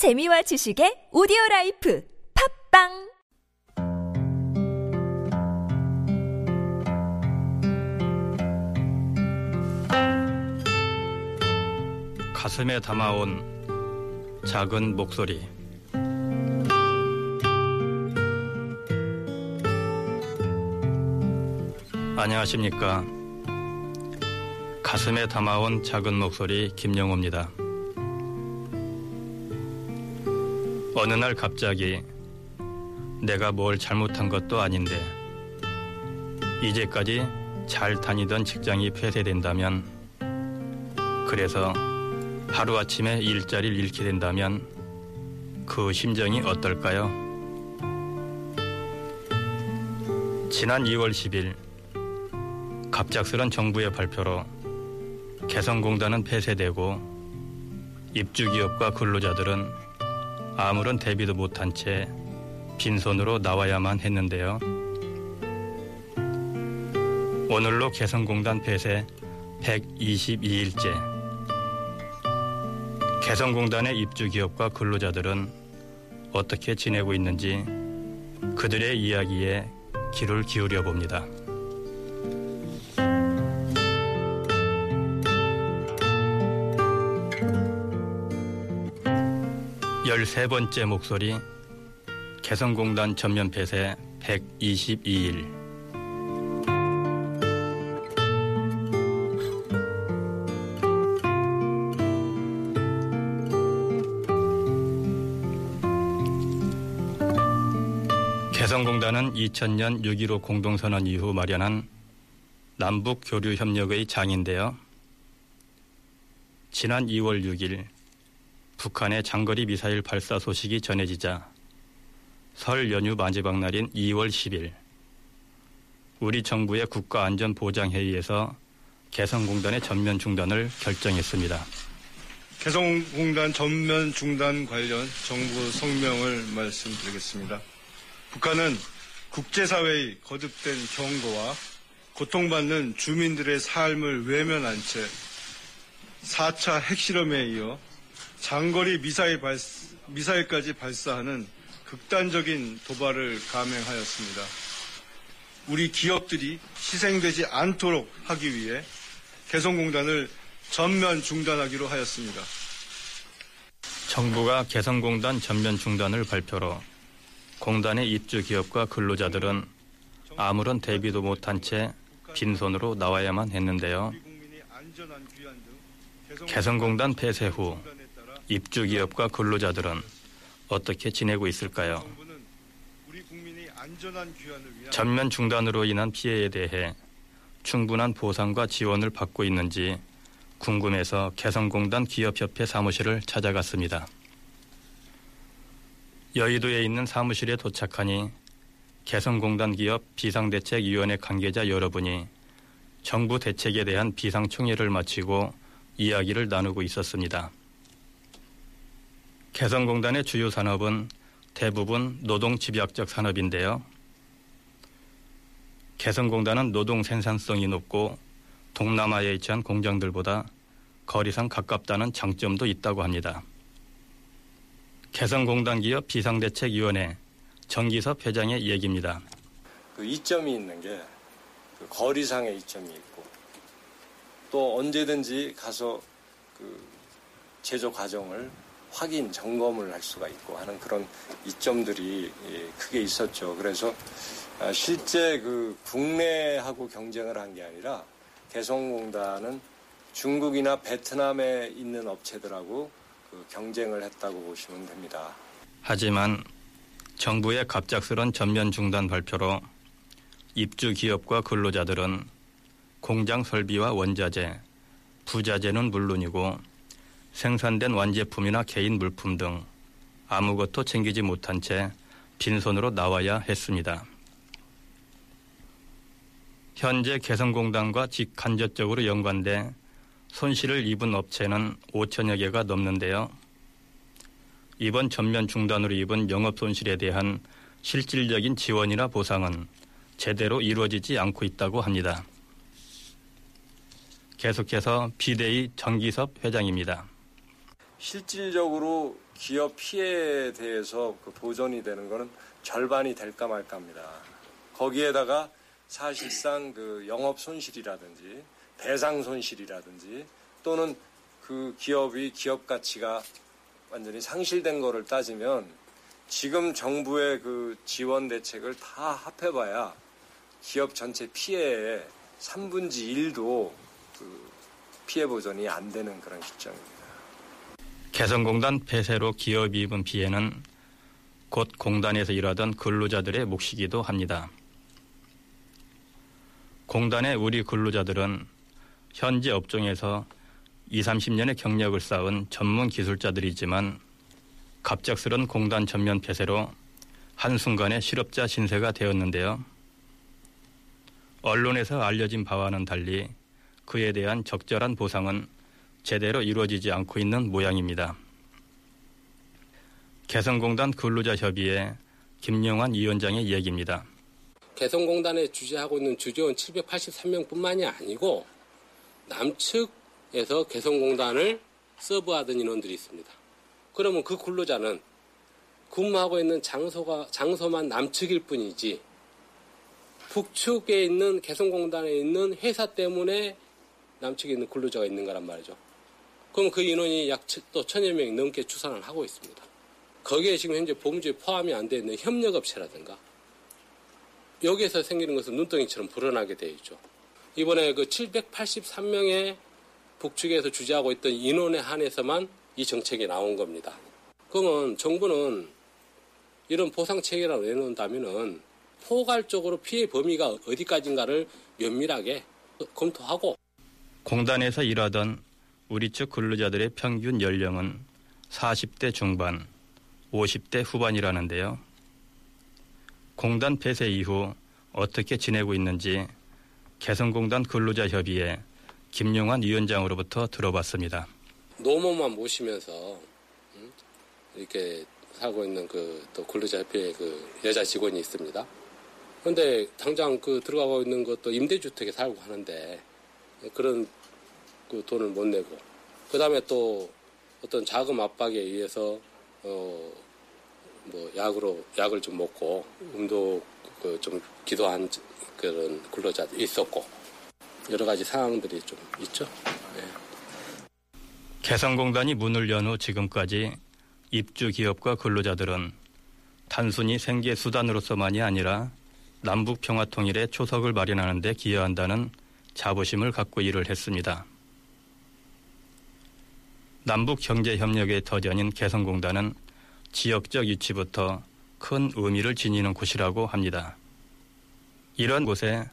재미와 지식의 오디오 라이프 팟빵! 가슴에 담아온 작은 목소리. 안녕하십니까? 가슴에 담아온 작은 목소리 김영호입니다 어느 날 갑자기 내가 뭘 잘못한 것도 아닌데 이제까지 잘 다니던 직장이 폐쇄된다면 그래서 하루아침에 일자리를 잃게 된다면 그 심정이 어떨까요? 지난 2월 10일 갑작스런 정부의 발표로 개성공단은 폐쇄되고 입주기업과 근로자들은 아무런 대비도 못한 채 빈손으로 나와야만 했는데요. 오늘로 개성공단 폐쇄 122일째. 개성공단의 입주 기업과 근로자들은 어떻게 지내고 있는지 그들의 이야기에 귀를 기울여 봅니다. 열세 번째 목소리 개성공단 전면 폐쇄 122일 개성공단은 2000년 6.15 공동선언 이후 마련한 남북 교류 협력의 장인데요. 지난 2월 6일 북한의 장거리 미사일 발사 소식이 전해지자 설 연휴 마지막 날인 2월 10일 우리 정부의 국가안전보장회의에서 개성공단의 전면 중단을 결정했습니다. 개성공단 전면 중단 관련 정부 성명을 말씀드리겠습니다. 북한은 국제사회의 거듭된 경고와 고통받는 주민들의 삶을 외면한 채 4차 핵실험에 이어 장거리 미사일 발, 미사일까지 발사하는 극단적인 도발을 감행하였습니다. 우리 기업들이 희생되지 않도록 하기 위해 개성공단을 전면 중단하기로 하였습니다. 정부가 개성공단 전면 중단을 발표로 공단의 입주 기업과 근로자들은 아무런 대비도 못한 채 빈손으로 나와야만 했는데요. 개성공단 폐쇄 후 입주 기업과 근로자들은 어떻게 지내고 있을까요? 전면 중단으로 인한 피해에 대해 충분한 보상과 지원을 받고 있는지 궁금해서 개성공단 기업협회 사무실을 찾아갔습니다. 여의도에 있는 사무실에 도착하니 개성공단 기업 비상대책위원회 관계자 여러분이 정부 대책에 대한 비상총회를 마치고 이야기를 나누고 있었습니다. 개성공단의 주요 산업은 대부분 노동 집약적 산업인데요. 개성공단은 노동 생산성이 높고 동남아에 위치한 공장들보다 거리상 가깝다는 장점도 있다고 합니다. 개성공단 기업 비상대책위원회 정기섭 회장의 얘기입니다. 그 이점이 있는 게 그 거리상의 이점이 있고 또 언제든지 가서 그 제조 과정을 확인, 점검을 할 수가 있고 하는 그런 이점들이 예, 크게 있었죠. 그래서 아, 실제 그 국내하고 경쟁을 한 게 아니라 개성공단은 중국이나 베트남에 있는 업체들하고 그 경쟁을 했다고 보시면 됩니다. 하지만 정부의 갑작스런 전면 중단 발표로 입주 기업과 근로자들은 공장 설비와 원자재, 부자재는 물론이고 생산된 완제품이나 개인 물품 등 아무것도 챙기지 못한 채 빈손으로 나와야 했습니다. 현재 개성공단과 직간접적으로 연관돼 손실을 입은 업체는 5천여 개가 넘는데요. 이번 전면 중단으로 입은 영업 손실에 대한 실질적인 지원이나 보상은 제대로 이루어지지 않고 있다고 합니다. 계속해서 비대위 정기섭 회장입니다. 실질적으로 기업 피해에 대해서 그 보전이 되는 거는 절반이 될까 말까 합니다. 거기에다가 사실상 그 영업 손실이라든지 배상 손실이라든지 또는 그 기업이 기업 가치가 완전히 상실된 거를 따지면 지금 정부의 그 지원 대책을 다 합해봐야 기업 전체 피해의 3분지 1도 그 피해 보전이 안 되는 그런 시점입니다. 개성공단 폐쇄로 기업이 입은 피해는 곧 공단에서 일하던 근로자들의 몫이기도 합니다. 공단의 우리 근로자들은 현재 업종에서 20, 30년의 경력을 쌓은 전문 기술자들이지만 갑작스런 공단 전면 폐쇄로 한순간에 실업자 신세가 되었는데요. 언론에서 알려진 바와는 달리 그에 대한 적절한 보상은 제대로 이루어지지 않고 있는 모양입니다. 개성공단 근로자협의회 김영환 위원장의 얘기입니다. 개성공단에 주재하고 있는 주재원 783명뿐만이 아니고 남측에서 개성공단을 서브하던 인원들이 있습니다. 그러면 그 근로자는 근무하고 있는 장소가 장소만 남측일 뿐이지 북측에 있는 개성공단에 있는 회사 때문에 남측에 있는 근로자가 있는 거란 말이죠. 그럼 그 인원이 약 또 천여 명이 넘게 추산을 하고 있습니다. 거기에 지금 현재 보험주에 포함이 안 되어 있는 협력업체라든가 여기에서 생기는 것은 눈덩이처럼 불어나게 되어 있죠. 이번에 그 783명의 북측에서 주재하고 있던 인원에 한해서만 이 정책이 나온 겁니다. 그러면 정부는 이런 보상 체계를 내놓는다면은 포괄적으로 피해 범위가 어디까지인가를 면밀하게 검토하고 공단에서 일하던 우리 측 근로자들의 평균 연령은 40대 중반, 50대 후반이라는데요. 공단 폐쇄 이후 어떻게 지내고 있는지 개성공단 근로자협의회 김용환 위원장으로부터 들어봤습니다. 노모만 모시면서 음, 이렇게 살고 있는 그 또 근로자협회의 그 여자 직원이 있습니다. 그런데 당장 그 들어가고 있는 것도 임대주택에 살고 하는데 그런 그 돈을 못 내고 그 다음에 또 어떤 자금 압박에 의해서 어 뭐 약으로 약을 좀 먹고 음도 그좀 기도한 그런 근로자도 있었고 여러 가지 상황들이 좀 있죠. 네. 개성공단이 문을 연 후 지금까지 입주 기업과 근로자들은 단순히 생계 수단으로서만이 아니라 남북 평화 통일의 초석을 마련하는 데 기여한다는 자부심을 갖고 일을 했습니다. 남북 경제 협력의 터전인 개성공단은 지역적 위치부터 큰 의미를 지니는 곳이라고 합니다. 이런 곳에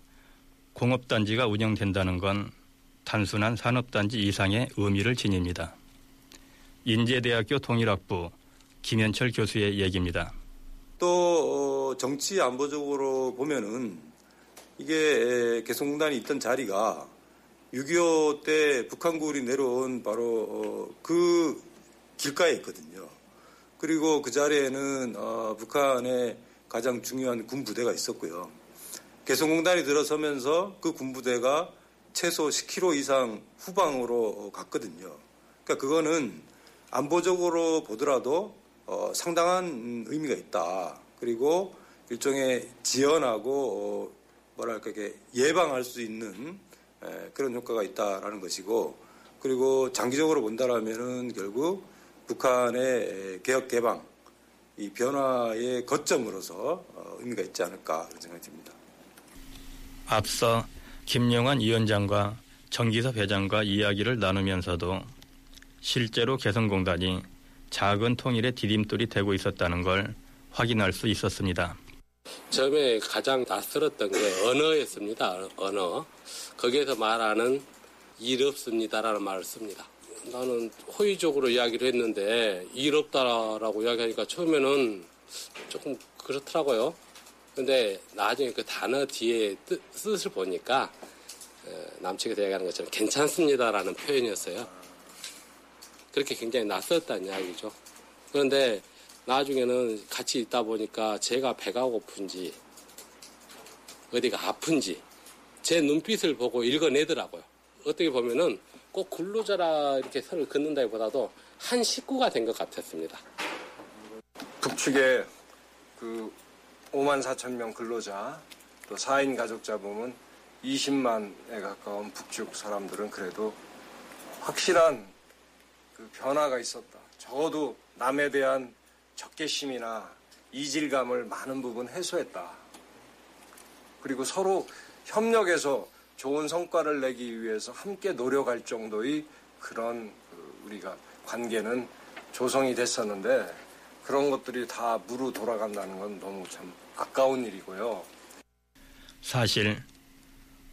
공업단지가 운영된다는 건 단순한 산업단지 이상의 의미를 지닙니다. 인제대학교 통일학부 김현철 교수의 얘기입니다. 또 어, 정치 안보적으로 보면은 이게 개성공단이 있던 자리가 6.25 때 북한군이 내려온 바로 어, 그 길가에 있거든요. 그리고 그 자리에는 어, 북한의 가장 중요한 군부대가 있었고요. 개성공단이 들어서면서 그 군부대가 최소 10km 이상 후방으로 갔거든요. 그러니까 그거는 안보적으로 보더라도 어, 상당한 의미가 있다. 그리고 일종의 지연하고 어, 뭐랄까 이게 예방할 수 있는 에, 그런 효과가 있다라는 것이고 그리고 장기적으로 본다라면은 결국 북한의 개혁 개방 이 변화의 거점으로서 어, 의미가 있지 않을까 그런 생각이 듭니다. 앞서 김영환 위원장과 정기섭 회장과 이야기를 나누면서도 실제로 개성공단이 작은 통일의 디딤돌이 되고 있었다는 걸 확인할 수 있었습니다. 처음에 가장 낯설었던 게 언어였습니다. 언어. 거기에서 말하는 일 없습니다라는 말을 씁니다. 나는 호의적으로 이야기를 했는데 일 없다라고 이야기하니까 처음에는 조금 그렇더라고요. 근데 나중에 그 단어 뒤에 뜻, 을 보니까 남측에서 얘기하는 것처럼 괜찮습니다라는 표현이었어요. 그렇게 굉장히 낯설었다는 이야기죠. 그런데 나중에는 같이 있다 보니까 제가 배가 고픈지 어디가 아픈지 제 눈빛을 보고 읽어내더라고요. 어떻게 보면은 꼭 근로자라 이렇게 선을 긋는다기보다도 한 식구가 된 것 같았습니다. 북측에 그 5만 4천 명 근로자 또 4인 가족자 보면 20만에 가까운 북측 사람들은 그래도 확실한 그 변화가 있었다. 적어도 남에 대한 적개심이나 이질감을 많은 부분 해소했다. 그리고 서로 협력해서 좋은 성과를 내기 위해서 함께 노력할 정도의 그런 그 우리가 관계는 조성이 됐었는데 그런 것들이 다 무로 돌아간다는 건 너무 참 아까운 일이고요. 사실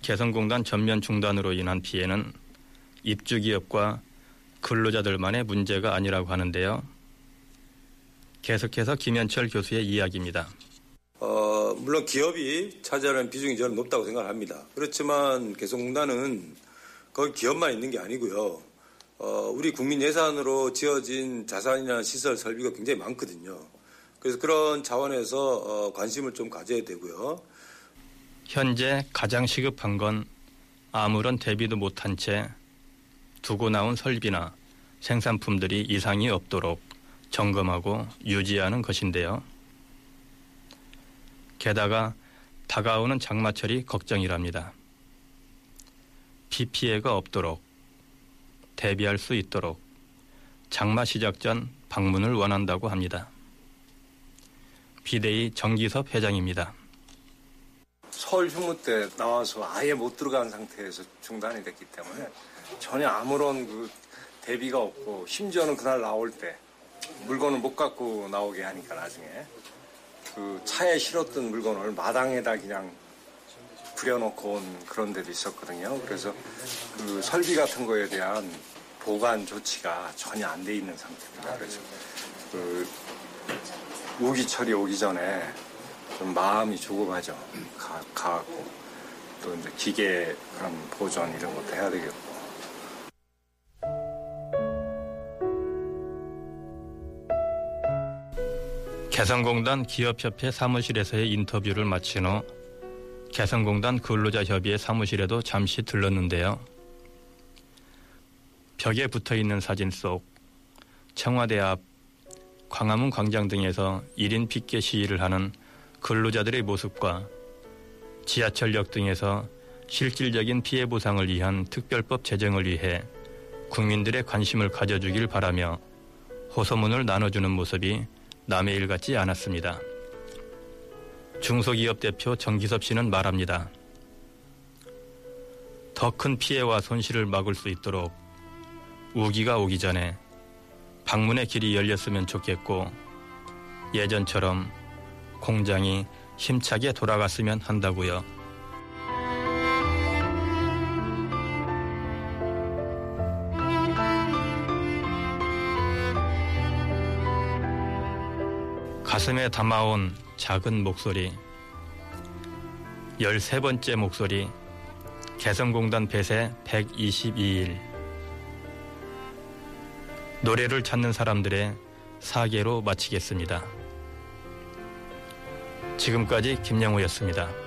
개성공단 전면 중단으로 인한 피해는 입주기업과 근로자들만의 문제가 아니라고 하는데요. 계속해서 김현철 교수의 이야기입니다. 어, 물론 기업이 차지하는 비중이 저는 높다고 생각합니다. 그렇지만 개성공단은 거기 기업만 있는 게 아니고요. 어, 우리 국민 예산으로 지어진 자산이나 시설 설비가 굉장히 많거든요. 그래서 그런 차원에서 어, 관심을 좀 가져야 되고요. 현재 가장 시급한 건 아무런 대비도 못한 채 두고 나온 설비나 생산품들이 이상이 없도록 점검하고 유지하는 것인데요. 게다가 다가오는 장마철이 걱정이랍니다. 비 피해가 없도록 대비할 수 있도록 장마 시작 전 방문을 원한다고 합니다. 비대위 정기섭 회장입니다. 설 휴무 때 나와서 아예 못 들어간 상태에서 중단이 됐기 때문에 전혀 아무런 그 대비가 없고 심지어는 그날 나올 때 물건을 못 갖고 나오게 하니까 나중에 그 차에 실었던 물건을 마당에다 그냥 부려놓고 온 그런 데도 있었거든요. 그래서 그 설비 같은 거에 대한 보관 조치가 전혀 안 돼 있는 상태입니다. 그래서 그 우기철이 오기 전에 좀 마음이 조급하죠. 가, 가고 또 이제 기계 그런 보존 이런 것도 해야 되겠고. 개성공단 기업협회 사무실에서의 인터뷰를 마친 후 개성공단 근로자협의회 사무실에도 잠시 들렀는데요. 벽에 붙어 있는 사진 속 청와대 앞 광화문 광장 등에서 1인 픽켓 시위를 하는 근로자들의 모습과 지하철역 등에서 실질적인 피해 보상을 위한 특별법 제정을 위해 국민들의 관심을 가져주길 바라며 호소문을 나눠주는 모습이 남의 일 같지 않았습니다. 중소기업 대표 정기섭 씨는 말합니다. 더 큰 피해와 손실을 막을 수 있도록 우기가 오기 전에 방문의 길이 열렸으면 좋겠고 예전처럼 공장이 힘차게 돌아갔으면 한다고요. 가슴에 담아온 작은 목소리, 열세 번째 목소리, 개성공단 폐쇄 122일. 노래를 찾는 사람들의 사계로 마치겠습니다. 지금까지 김영우였습니다.